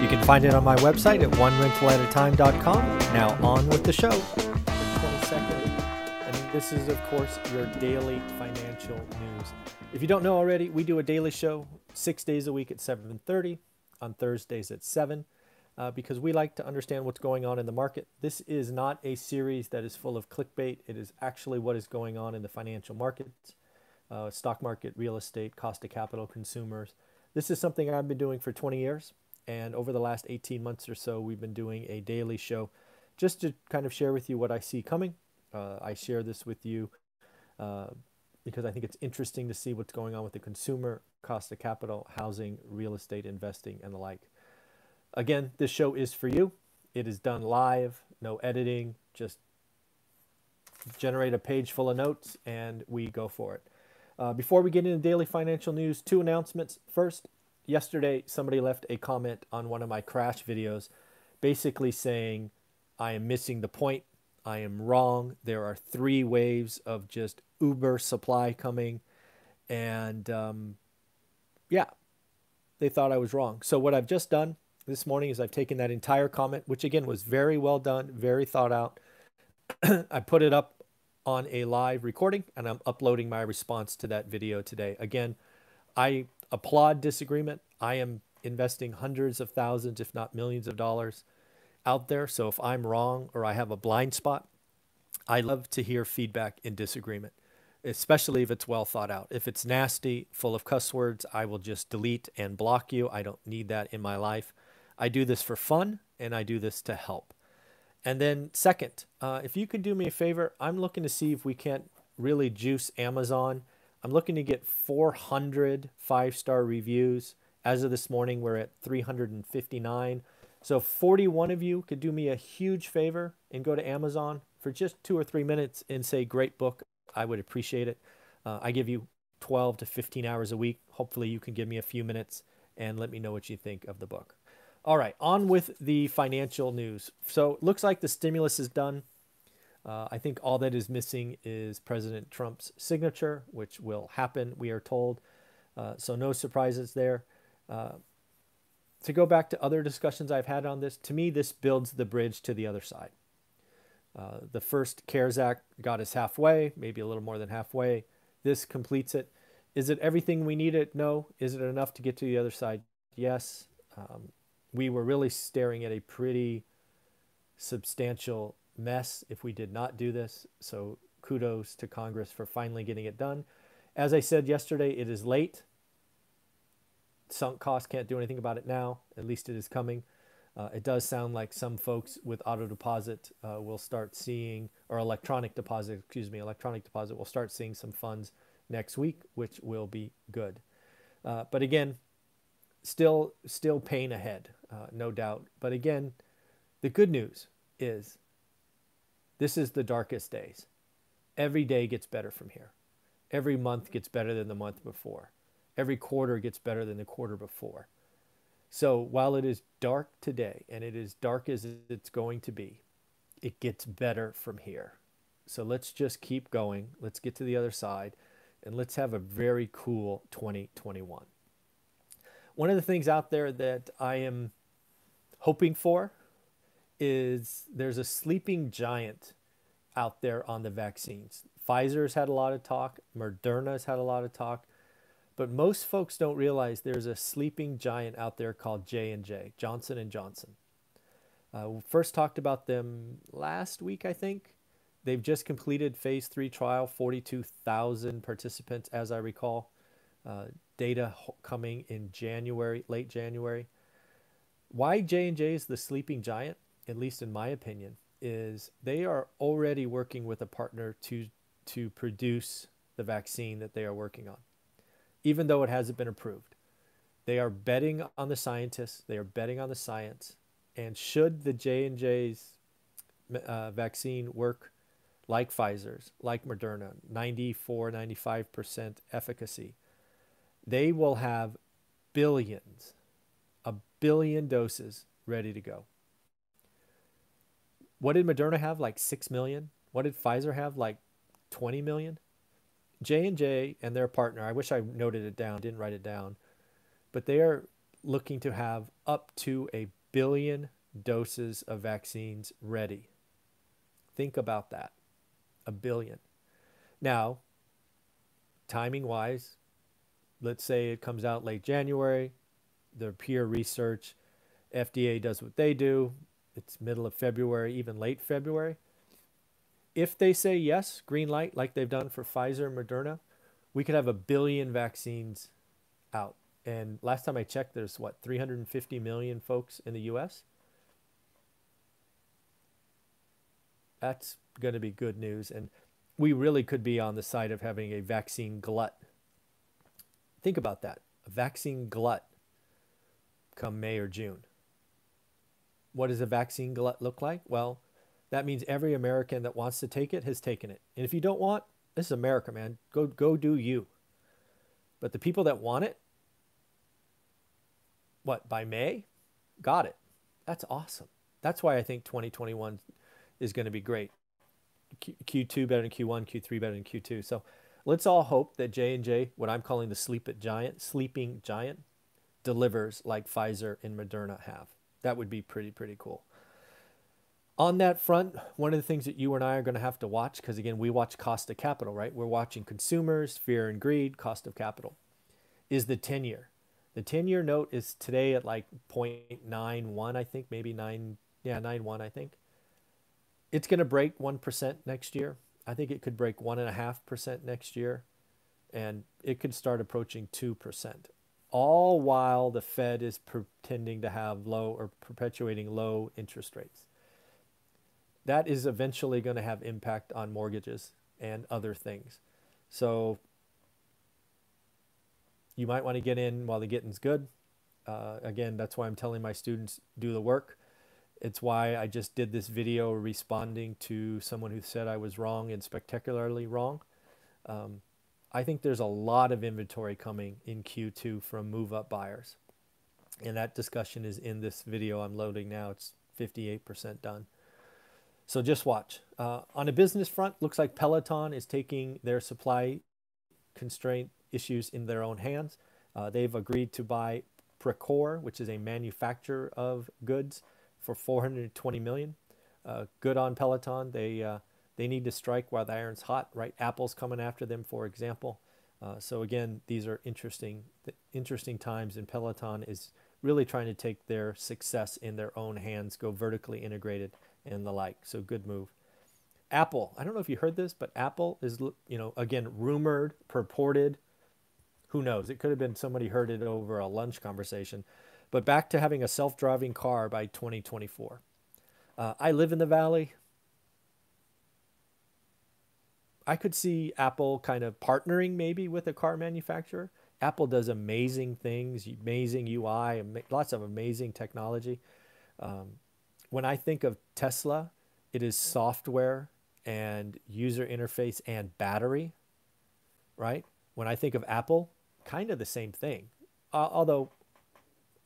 You can find it on my website at onerentalatatime.com. Now on with the show. The 22nd. And this is, of course, your daily financial news. If you don't know already, we do a daily show six days a week at 7.30, on Thursdays at 7, uh, because we like to understand what's going on in the market. This is not a series that is full of clickbait. It is actually what is going on in the financial markets, uh, stock market, real estate, cost of capital, consumers. This is something I've been doing for 20 years. And over the last 18 months or so, we've been doing a daily show just to kind of share with you what I see coming. Uh, I share this with you uh, because I think it's interesting to see what's going on with the consumer, cost of capital, housing, real estate investing, and the like. Again, this show is for you. It is done live, no editing, just generate a page full of notes and we go for it. Uh, before we get into daily financial news, two announcements. First, yesterday somebody left a comment on one of my crash videos basically saying I am missing the point. I am wrong. There are three waves of just uber supply coming. And um, yeah, they thought I was wrong. So, what I've just done this morning is I've taken that entire comment, which again was very well done, very thought out. I put it up on a live recording and I'm uploading my response to that video today. Again, I applaud disagreement. I am investing hundreds of thousands, if not millions of dollars out there. So if I'm wrong or I have a blind spot, I love to hear feedback in disagreement, especially if it's well thought out. If it's nasty, full of cuss words, I will just delete and block you. I don't need that in my life. I do this for fun and I do this to help. And then, second, uh, if you could do me a favor, I'm looking to see if we can't really juice Amazon I'm looking to get 400 five star reviews. As of this morning, we're at 359. So, 41 of you could do me a huge favor and go to Amazon for just two or three minutes and say, Great book. I would appreciate it. Uh, I give you 12 to 15 hours a week. Hopefully, you can give me a few minutes and let me know what you think of the book. All right, on with the financial news. So, it looks like the stimulus is done. Uh, I think all that is missing is President Trump's signature, which will happen, we are told. Uh, so, no surprises there. Uh, to go back to other discussions I've had on this, to me, this builds the bridge to the other side. Uh, the first CARES Act got us halfway, maybe a little more than halfway. This completes it. Is it everything we needed? No. Is it enough to get to the other side? Yes. Um, we were really staring at a pretty substantial mess if we did not do this. So kudos to Congress for finally getting it done. As I said yesterday, it is late. Sunk costs can't do anything about it now. At least it is coming. Uh, it does sound like some folks with auto deposit uh, will start seeing, or electronic deposit, excuse me, electronic deposit will start seeing some funds next week, which will be good. Uh, but again, still, still pain ahead, uh, no doubt. But again, the good news is this is the darkest days. Every day gets better from here. Every month gets better than the month before. Every quarter gets better than the quarter before. So while it is dark today and it is dark as it's going to be, it gets better from here. So let's just keep going. Let's get to the other side and let's have a very cool 2021. One of the things out there that I am hoping for is there's a sleeping giant out there on the vaccines. Pfizer's had a lot of talk, Moderna's had a lot of talk, but most folks don't realize there's a sleeping giant out there called J&J, Johnson and Johnson. Uh, we first talked about them last week, I think. They've just completed phase three trial, 42,000 participants, as I recall. Uh, data coming in January, late January. Why J&J is the sleeping giant? At least in my opinion, is they are already working with a partner to to produce the vaccine that they are working on, even though it hasn't been approved. They are betting on the scientists, they are betting on the science, And should the J and J's uh, vaccine work like Pfizer's, like Moderna, 94, 95% efficacy, they will have billions, a billion doses ready to go. What did Moderna have? Like 6 million? What did Pfizer have? Like 20 million? J&J and their partner, I wish I noted it down, didn't write it down, but they are looking to have up to a billion doses of vaccines ready. Think about that. A billion. Now, timing wise, let's say it comes out late January, the peer research, FDA does what they do, it's middle of February, even late February. If they say yes, green light, like they've done for Pfizer and Moderna, we could have a billion vaccines out. And last time I checked, there's what, 350 million folks in the US? That's going to be good news. And we really could be on the side of having a vaccine glut. Think about that a vaccine glut come May or June. What does a vaccine glut look like? Well, that means every American that wants to take it has taken it. And if you don't want, this is America, man. Go go do you. But the people that want it, what, by May? Got it. That's awesome. That's why I think 2021 is going to be great. Q, 2 better than Q1, Q3 better than Q2. So let's all hope that J&J, what I'm calling the sleep at giant, sleeping giant, delivers like Pfizer and Moderna have. That would be pretty, pretty cool. On that front, one of the things that you and I are going to have to watch, because again, we watch cost of capital, right? We're watching consumers, fear and greed, cost of capital, is the 10 year. The 10 year note is today at like 0.91, I think, maybe 9, yeah, 9.1, I think. It's going to break 1% next year. I think it could break 1.5% next year, and it could start approaching 2% all while the Fed is pretending to have low or perpetuating low interest rates. That is eventually going to have impact on mortgages and other things. So you might want to get in while the getting's good. Uh, again, that's why I'm telling my students do the work. It's why I just did this video responding to someone who said I was wrong and spectacularly wrong. Um, I think there's a lot of inventory coming in Q2 from move up buyers. And that discussion is in this video I'm loading now. It's 58% done. So just watch. Uh, on a business front, looks like Peloton is taking their supply constraint issues in their own hands. Uh, they've agreed to buy Precor, which is a manufacturer of goods, for 420 million. Uh, good on Peloton. They uh, they need to strike while the iron's hot, right? Apple's coming after them, for example. Uh, so again, these are interesting, interesting times, and Peloton is really trying to take their success in their own hands, go vertically integrated, and the like. So good move. Apple. I don't know if you heard this, but Apple is, you know, again rumored, purported. Who knows? It could have been somebody heard it over a lunch conversation. But back to having a self-driving car by 2024. Uh, I live in the valley. I could see Apple kind of partnering maybe with a car manufacturer. Apple does amazing things, amazing UI, lots of amazing technology. Um, when I think of Tesla, it is software and user interface and battery, right? When I think of Apple, kind of the same thing. Uh, although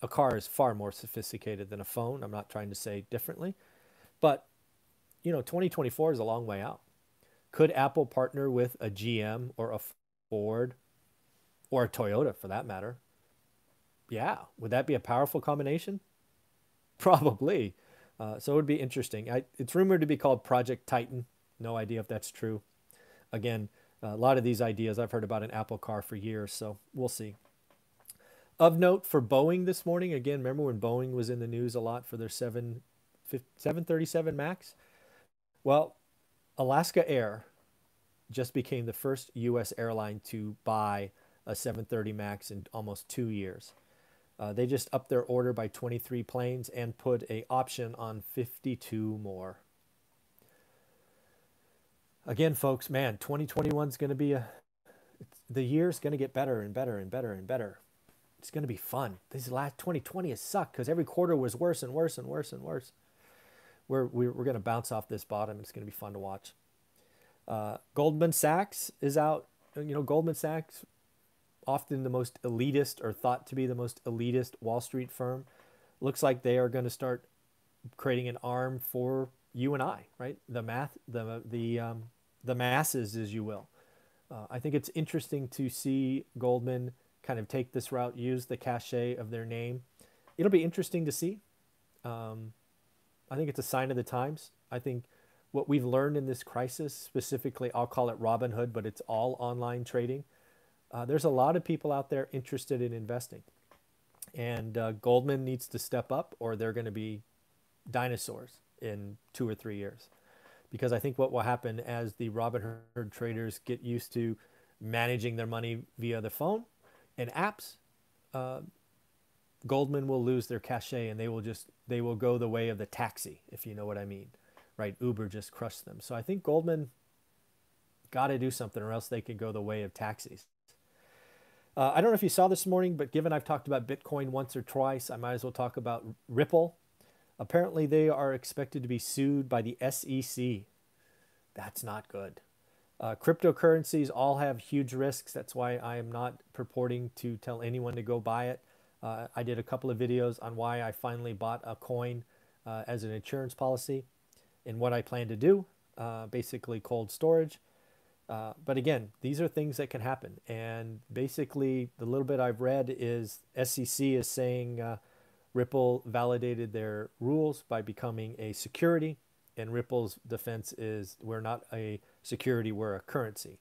a car is far more sophisticated than a phone. I'm not trying to say differently. But, you know, 2024 is a long way out. Could Apple partner with a GM or a Ford or a Toyota for that matter? Yeah. Would that be a powerful combination? Probably. Uh, so it would be interesting. I, it's rumored to be called Project Titan. No idea if that's true. Again, a lot of these ideas I've heard about an Apple car for years, so we'll see. Of note for Boeing this morning, again, remember when Boeing was in the news a lot for their 7, 737 MAX? Well, Alaska Air just became the first U.S. airline to buy a 730 MAX in almost two years. Uh, they just upped their order by 23 planes and put a option on 52 more. Again, folks, man, 2021 is going to be a the year's going to get better and better and better and better. it's going to be fun. This last 2020 has sucked because every quarter was worse and worse and worse and worse. We're, we're, we're going to bounce off this bottom. It's going to be fun to watch. Uh, Goldman Sachs is out. You know, Goldman Sachs, often the most elitist or thought to be the most elitist Wall Street firm, looks like they are going to start creating an arm for you and I, right? The math, the the um, the masses, as you will. Uh, I think it's interesting to see Goldman kind of take this route, use the cachet of their name. It'll be interesting to see. Um, I think it's a sign of the times. I think what we've learned in this crisis, specifically, I'll call it Robinhood, but it's all online trading. Uh, there's a lot of people out there interested in investing. And uh, Goldman needs to step up, or they're going to be dinosaurs in two or three years. Because I think what will happen as the Robinhood traders get used to managing their money via the phone and apps, uh, Goldman will lose their cachet and they will just they will go the way of the taxi, if you know what I mean. Right? Uber just crushed them. So I think Goldman got to do something or else they could go the way of taxis. Uh, I don't know if you saw this morning, but given I've talked about Bitcoin once or twice, I might as well talk about Ripple. Apparently, they are expected to be sued by the SEC. That's not good. Uh, cryptocurrencies all have huge risks. That's why I am not purporting to tell anyone to go buy it. Uh, I did a couple of videos on why I finally bought a coin uh, as an insurance policy and what I plan to do, uh, basically cold storage. Uh, but again, these are things that can happen. And basically, the little bit I've read is SEC is saying uh, Ripple validated their rules by becoming a security, and Ripple's defense is we're not a security, we're a currency.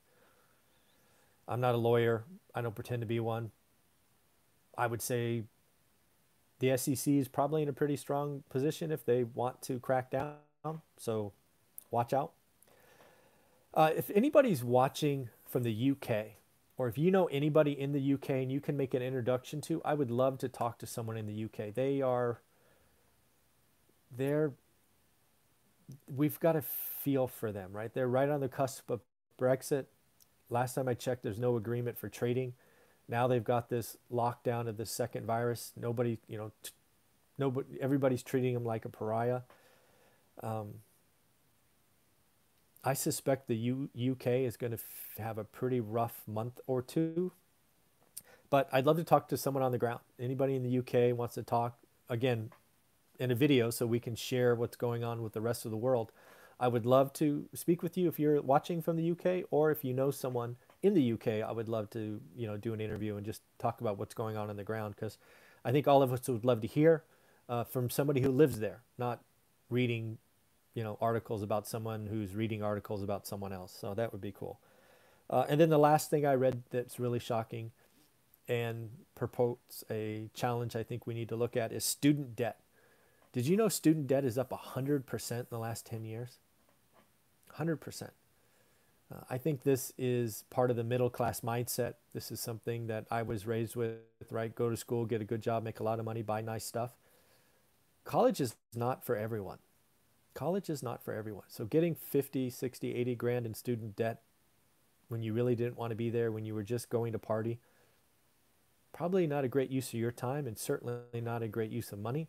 I'm not a lawyer, I don't pretend to be one. I would say the SEC is probably in a pretty strong position if they want to crack down, so watch out. Uh, if anybody's watching from the UK, or if you know anybody in the UK and you can make an introduction to, I would love to talk to someone in the UK. They are, they're, we've got to feel for them, right? They're right on the cusp of Brexit. Last time I checked, there's no agreement for trading. Now they've got this lockdown of the second virus. Nobody, you know, t- nobody, everybody's treating them like a pariah. Um, I suspect the U- UK is going to f- have a pretty rough month or two. But I'd love to talk to someone on the ground. Anybody in the UK wants to talk, again, in a video so we can share what's going on with the rest of the world. I would love to speak with you if you're watching from the UK or if you know someone in the UK. I would love to, you know, do an interview and just talk about what's going on on the ground because I think all of us would love to hear uh, from somebody who lives there, not reading you know articles about someone who's reading articles about someone else. So that would be cool. Uh, and then the last thing I read that's really shocking and purports a challenge I think we need to look at is student debt. Did you know student debt is up 100% in the last 10 years? 100%. Uh, I think this is part of the middle class mindset. This is something that I was raised with, right? Go to school, get a good job, make a lot of money, buy nice stuff. College is not for everyone college is not for everyone. So getting 50, 60, 80 grand in student debt when you really didn't want to be there, when you were just going to party, probably not a great use of your time and certainly not a great use of money.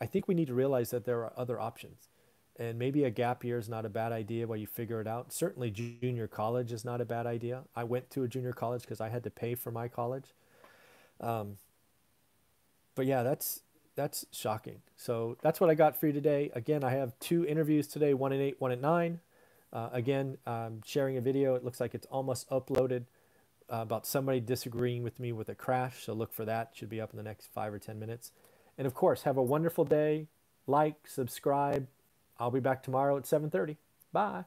I think we need to realize that there are other options. And maybe a gap year is not a bad idea while you figure it out. Certainly, junior college is not a bad idea. I went to a junior college because I had to pay for my college. Um, but yeah, that's that's shocking. So that's what I got for you today. Again, I have two interviews today, one at eight, one at nine. Uh, again, I'm sharing a video. It looks like it's almost uploaded uh, about somebody disagreeing with me with a crash. So look for that. Should be up in the next five or 10 minutes. And of course, have a wonderful day. Like, subscribe. I'll be back tomorrow at 7:30. Bye.